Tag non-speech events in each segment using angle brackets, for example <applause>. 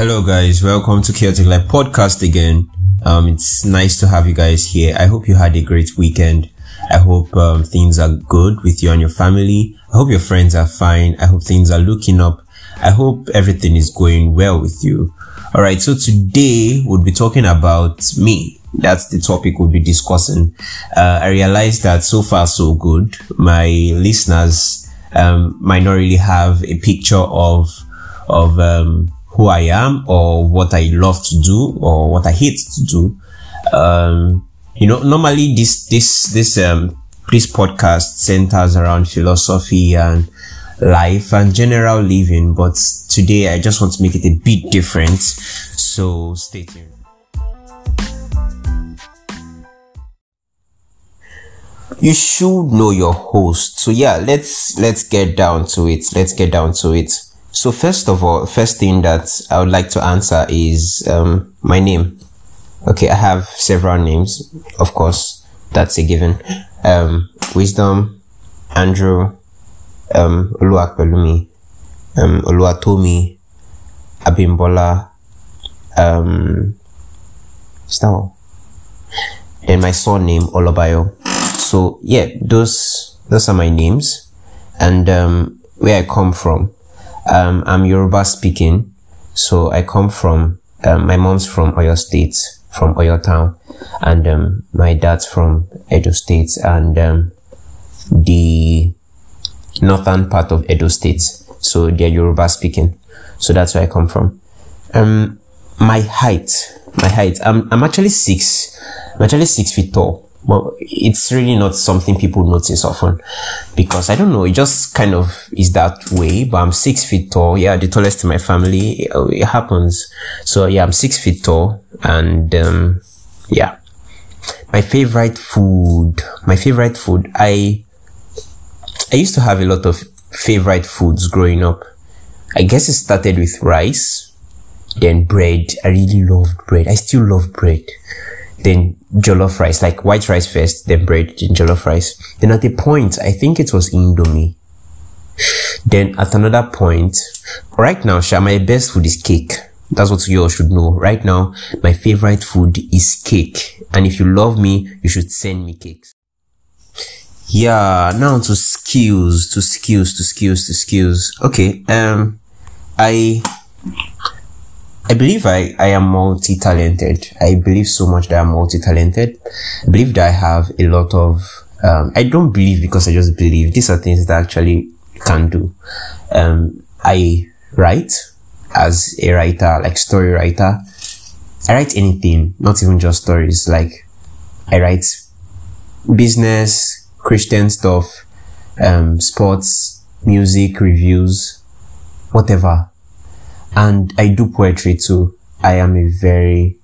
Hello guys, welcome to Chaotic Life podcast again. Um, it's nice to have you guys here. I hope you had a great weekend. I hope um, things are good with you and your family. I hope your friends are fine. I hope things are looking up. I hope everything is going well with you. All right. So today we'll be talking about me. That's the topic we'll be discussing. Uh, I realized that so far so good. My listeners um, might not really have a picture of of um, who I am or what I love to do or what I hate to do. Um, you know, normally this, this, this, um, this podcast centers around philosophy and life and general living, but today I just want to make it a bit different. So stay tuned. You should know your host. So yeah, let's, let's get down to it. Let's get down to it. So first of all, first thing that I would like to answer is um, my name. Okay, I have several names, of course, that's a given. Um, Wisdom, Andrew, um, Oluwapelumi, um, Oluwatomi, Abimbola, um, Star. Then my surname, Olobayo. So yeah, those, those are my names and, um, where I come from. Um, I'm Yoruba speaking, so I come from, um, my mom's from Oyo State, from Oyo Town, and um, my dad's from Edo State, and um, the northern part of Edo State. So they're Yoruba speaking. So that's where I come from. Um, my height, my height. I'm I'm actually six. I'm actually six feet tall. Well, it's really not something people notice often because I don't know, it just kind of is that way, but I'm six feet tall. Yeah, the tallest in my family. It, it happens. So yeah, I'm six feet tall and, um, yeah. My favorite food, my favorite food, I, I used to have a lot of favorite foods growing up. I guess it started with rice, then bread. I really loved bread. I still love bread then jollof rice, like white rice first, then bread, then jollof rice. Then at a point, I think it was Indomie. Then at another point, right now, Sha, my best food is cake. That's what you all should know. Right now, my favorite food is cake. And if you love me, you should send me cakes. Yeah, now to skills, to skills, to skills, to skills. Okay, um, I I believe I, I am multi-talented. I believe so much that I'm multi-talented. I believe that I have a lot of, um, I don't believe because I just believe. These are things that I actually can do. Um, I write as a writer, like story writer. I write anything, not even just stories. Like I write business, Christian stuff, um, sports, music, reviews, whatever and I do poetry too. I am a very,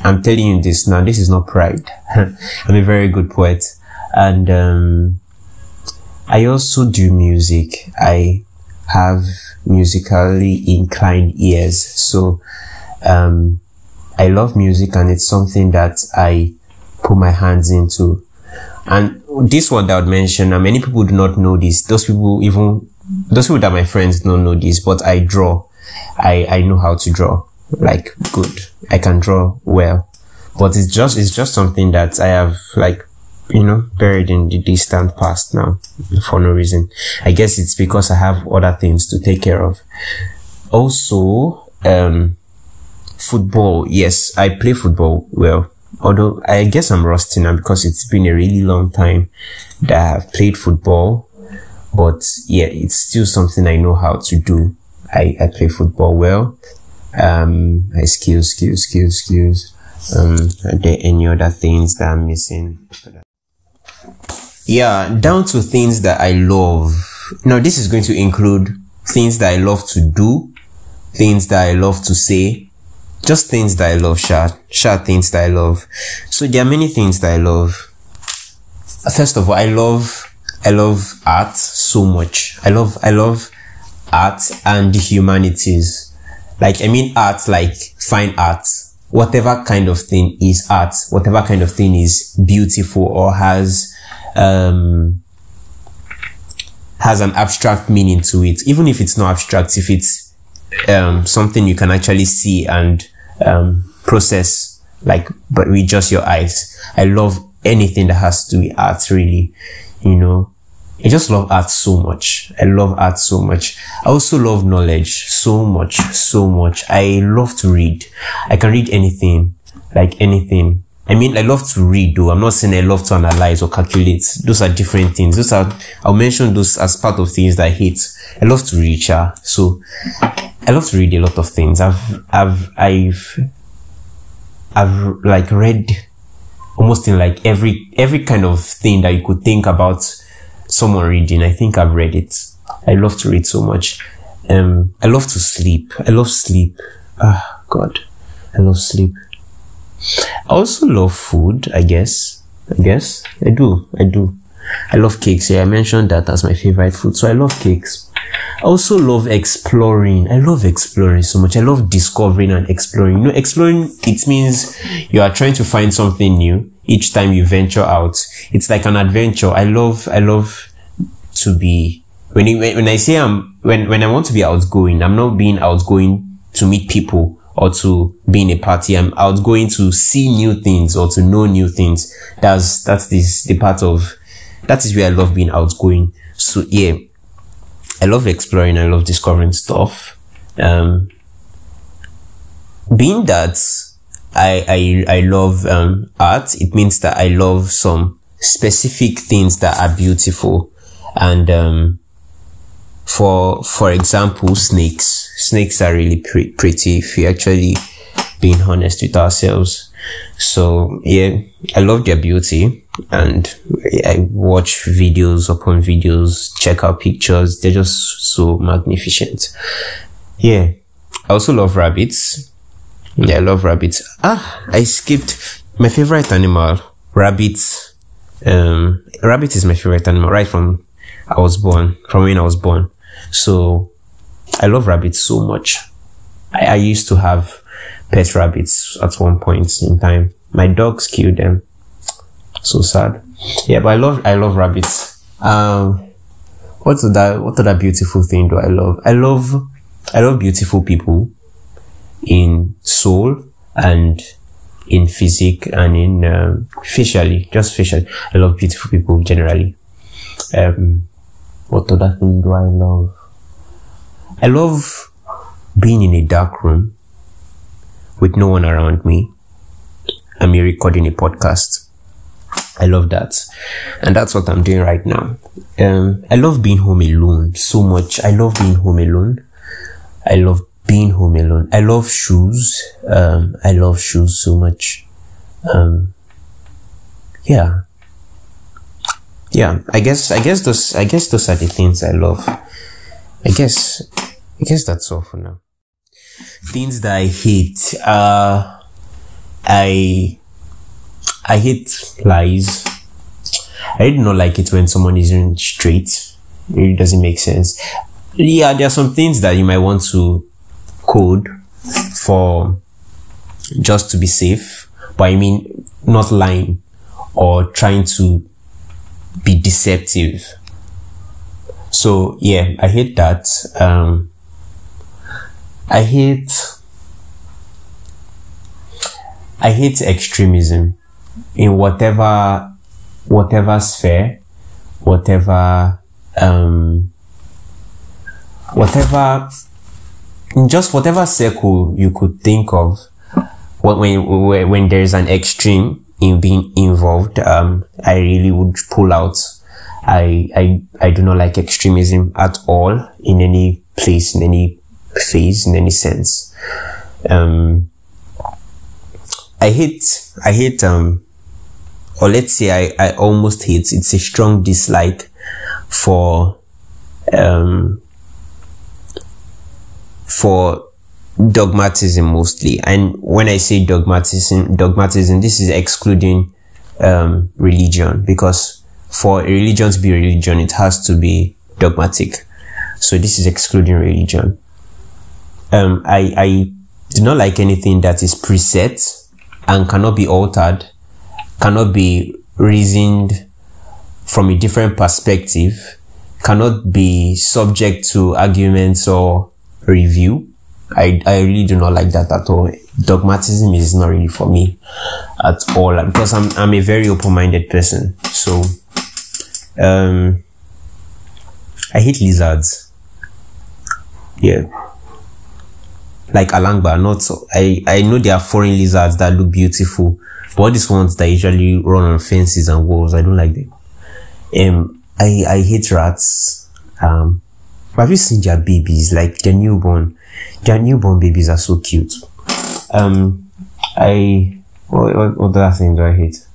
I'm telling you this now, this is not pride. <laughs> I'm a very good poet. And, um, I also do music. I have musically inclined ears. So, um, I love music and it's something that I put my hands into. And this one that I would mention, and many people do not know this. Those people even, those people that my friends don't know this, but I draw. I, I know how to draw like good. I can draw well, but it's just, it's just something that I have like, you know, buried in the distant past now for no reason. I guess it's because I have other things to take care of. Also, um, football. Yes, I play football well. Although I guess I'm rusty now because it's been a really long time that I've played football. But yeah, it's still something I know how to do. I, I play football well. Um, I skills, skills, skills, skills. Um, are there any other things that I'm missing? Yeah, down to things that I love. Now, this is going to include things that I love to do, things that I love to say, just things that I love, short, short things that I love. So there are many things that I love. First of all, I love, I love art so much. I love, I love art and humanities. Like, I mean art like fine art. Whatever kind of thing is art, whatever kind of thing is beautiful or has, um, has an abstract meaning to it. Even if it's not abstract, if it's um, something you can actually see and um, process, like, but with just your eyes. I love anything that has to do with art, really. You know, I just love art so much. I love art so much. I also love knowledge so much, so much. I love to read. I can read anything, like anything. I mean, I love to read though. I'm not saying I love to analyze or calculate. Those are different things. Those are, I'll mention those as part of things that I hate. I love to read, yeah. So, I love to read a lot of things. I've, I've, I've, I've like read almost in like every, every kind of thing that you could think about someone reading. I think I've read it. I love to read so much. Um, I love to sleep. I love sleep. Ah, God. I love sleep. I also love food, I guess. I guess. I do. I do. I love cakes. Yeah, I mentioned that as my favorite food. So I love cakes. I also love exploring. I love exploring so much. I love discovering and exploring. You know, exploring, it means you are trying to find something new each time you venture out. It's like an adventure. I love, I love to be, when, it, when I say I'm, when, when I want to be outgoing, I'm not being outgoing to meet people or to be in a party. I'm outgoing to see new things or to know new things. That's, that's this, the part of, that is where I love being outgoing. So yeah, I love exploring. I love discovering stuff. Um, being that I, I, I love, um, art, it means that I love some specific things that are beautiful. And, um, for, for example, snakes. Snakes are really pre- pretty if you actually being honest with ourselves. So yeah, I love their beauty and I watch videos upon videos, check out pictures. They're just so magnificent. Yeah. I also love rabbits. Yeah, I love rabbits. Ah, I skipped my favorite animal, rabbits. Um, rabbit is my favorite animal right from I was born, from when I was born. So I love rabbits so much. I, I used to have pet rabbits at one point in time. My dogs killed them. So sad. Yeah, but I love I love rabbits. Um what's that what other beautiful thing do I love? I love I love beautiful people in soul and in physique and in um, facially, just facially. I love beautiful people generally. Um, what other thing do I love? I love being in a dark room with no one around me and me recording a podcast. I love that. And that's what I'm doing right now. Um, I love being home alone so much. I love being home alone. I love being home alone. I love shoes. Um, I love shoes so much. Um, yeah. Yeah, I guess, I guess those, I guess those are the things I love. I guess, I guess that's all for now. Things that I hate, uh, I, I hate lies. I really don't like it when someone isn't straight. It doesn't make sense. Yeah, there are some things that you might want to code for just to be safe, but I mean not lying or trying to be deceptive. So yeah, I hate that. Um, I hate, I hate extremism in whatever, whatever sphere, whatever, um, whatever in just whatever circle you could think of when when, when there's an extreme in being involved um i really would pull out. I i i do not like extremism at all in any place in any phase in any sense. Um i hate i hate um or let's say i i almost hate it's a strong dislike for um for dogmatism mostly. And when I say dogmatism, dogmatism, this is excluding um, religion because for a religion to be a religion, it has to be dogmatic. So this is excluding religion. Um, I, I do not like anything that is preset and cannot be altered, cannot be reasoned from a different perspective, cannot be subject to arguments or review. I, I really do not like that at all. Dogmatism is not really for me at all because I'm, I'm a very open-minded person. So, um, I hate lizards. Yeah. Like alangba, not so, I, I know there are foreign lizards that look beautiful, but these ones that usually run on fences and walls, I don't like them. Um, I, I hate rats. Um, have you seen their babies? Like their newborn, their newborn babies are so cute. Um, I, what, what, other thing do I hate?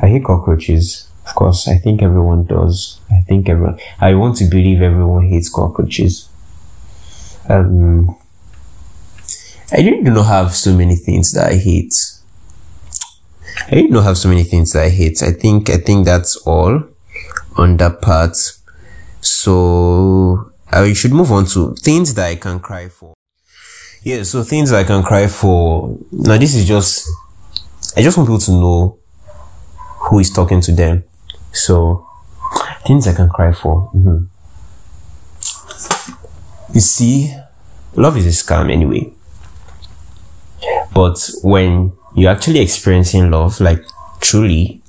I hate cockroaches. Of course, I think everyone does. I think everyone, I want to believe everyone hates cockroaches. Um, I didn't know have so many things that I hate. I didn't know have so many things that I hate. I think, I think that's all on that part. So I should move on to things that I can cry for. Yeah, so things I can cry for. Now this is just, I just want people to know who is talking to them. So things I can cry for. Mm-hmm. You see, love is a scam anyway. But when you're actually experiencing love, like truly,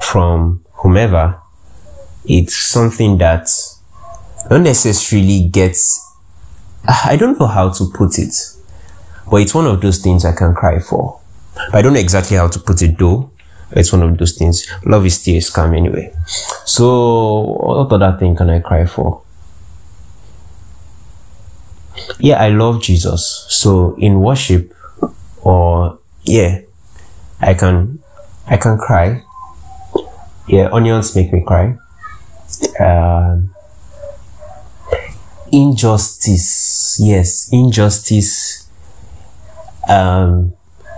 from whomever, it's something that not necessarily gets, I don't know how to put it, but it's one of those things I can cry for. I don't know exactly how to put it though. It's one of those things. Love is still a scam anyway. So, what other thing can I cry for? Yeah, I love Jesus. So, in worship, or yeah, I can, I can cry yeah, onions make me cry. Um, injustice, yes, injustice um,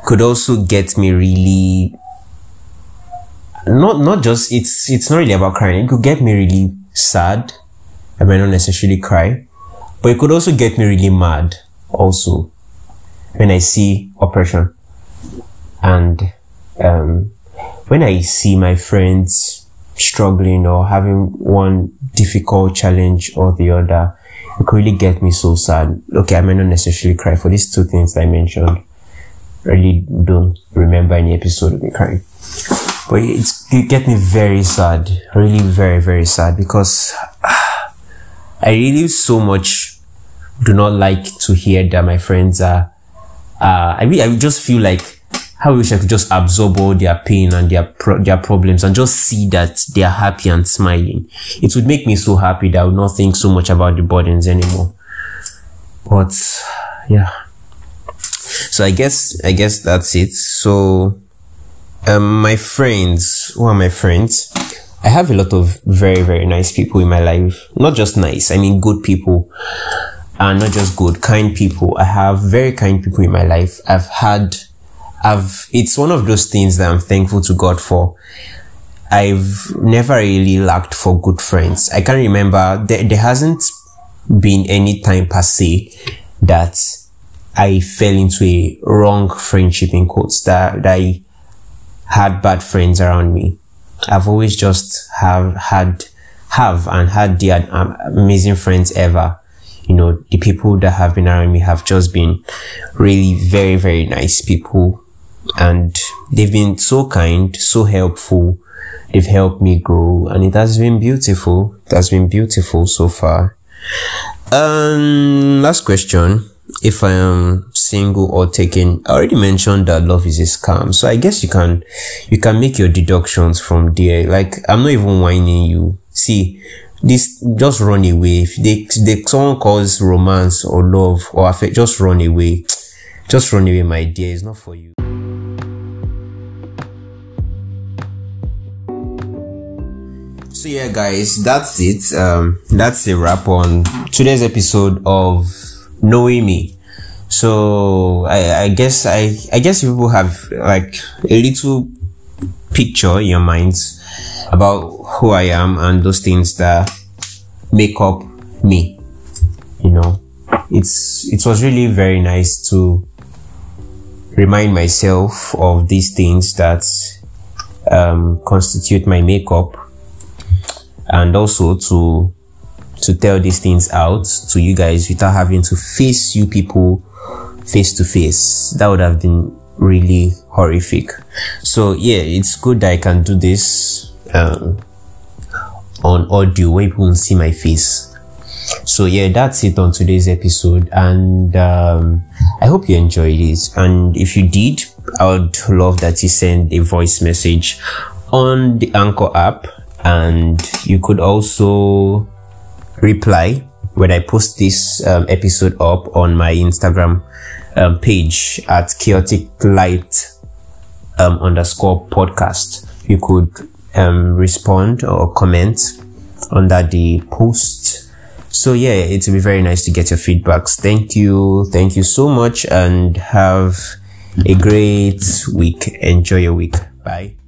could also get me really not not just it's it's not really about crying. It could get me really sad. I might not necessarily cry, but it could also get me really mad. Also, when I see oppression and um, when I see my friends struggling or having one difficult challenge or the other, it could really get me so sad. Okay, I may not necessarily cry for these two things I mentioned. Really don't remember any episode of me crying. But it's, it get me very sad. Really very, very sad because <sighs> I really so much do not like to hear that my friends are, uh, I mean, I just feel like I wish I could just absorb all their pain and their pro- their problems and just see that they are happy and smiling. It would make me so happy that I would not think so much about the burdens anymore. But yeah. So I guess I guess that's it. So um my friends, who are my friends? I have a lot of very, very nice people in my life. Not just nice, I mean good people. And not just good, kind people. I have very kind people in my life. I've had I've, it's one of those things that I'm thankful to God for. I've never really lacked for good friends. I can remember there, there hasn't been any time per se that I fell into a wrong friendship in quotes that, that I had bad friends around me. I've always just have had, have and had the amazing friends ever you know, the people that have been around me have just been really very, very nice people and they've been so kind, so helpful. They've helped me grow and it has been beautiful. It has been beautiful so far. Um, last question. If I am single or taken, I already mentioned that love is a scam. So I guess you can, you can make your deductions from there. Like, I'm not even whining you. See, this, just run away. If they, they, someone calls romance or love or affect, just run away. Just run away, my dear. It's not for you. So yeah, guys, that's it. Um, that's a wrap on today's episode of Knowing Me. So I, I guess I, I guess people have like a little picture in your minds about who I am and those things that make up me. You know, it's, it was really very nice to remind myself of these things that um, constitute my makeup and also to to tell these things out to you guys without having to face you people face to face. That would have been really horrific. So yeah, it's good that I can do this um, on audio where people can see my face. So yeah, that's it on today's episode, and um, I hope you enjoyed it. And if you did, I would love that you send a voice message on the Anchor app, and you could also reply when I post this um, episode up on my Instagram um, page at chaotic life um, underscore podcast. You could um, respond or comment under the post. So yeah, it will be very nice to get your feedbacks. Thank you. Thank you so much and have a great week. Enjoy your week. Bye.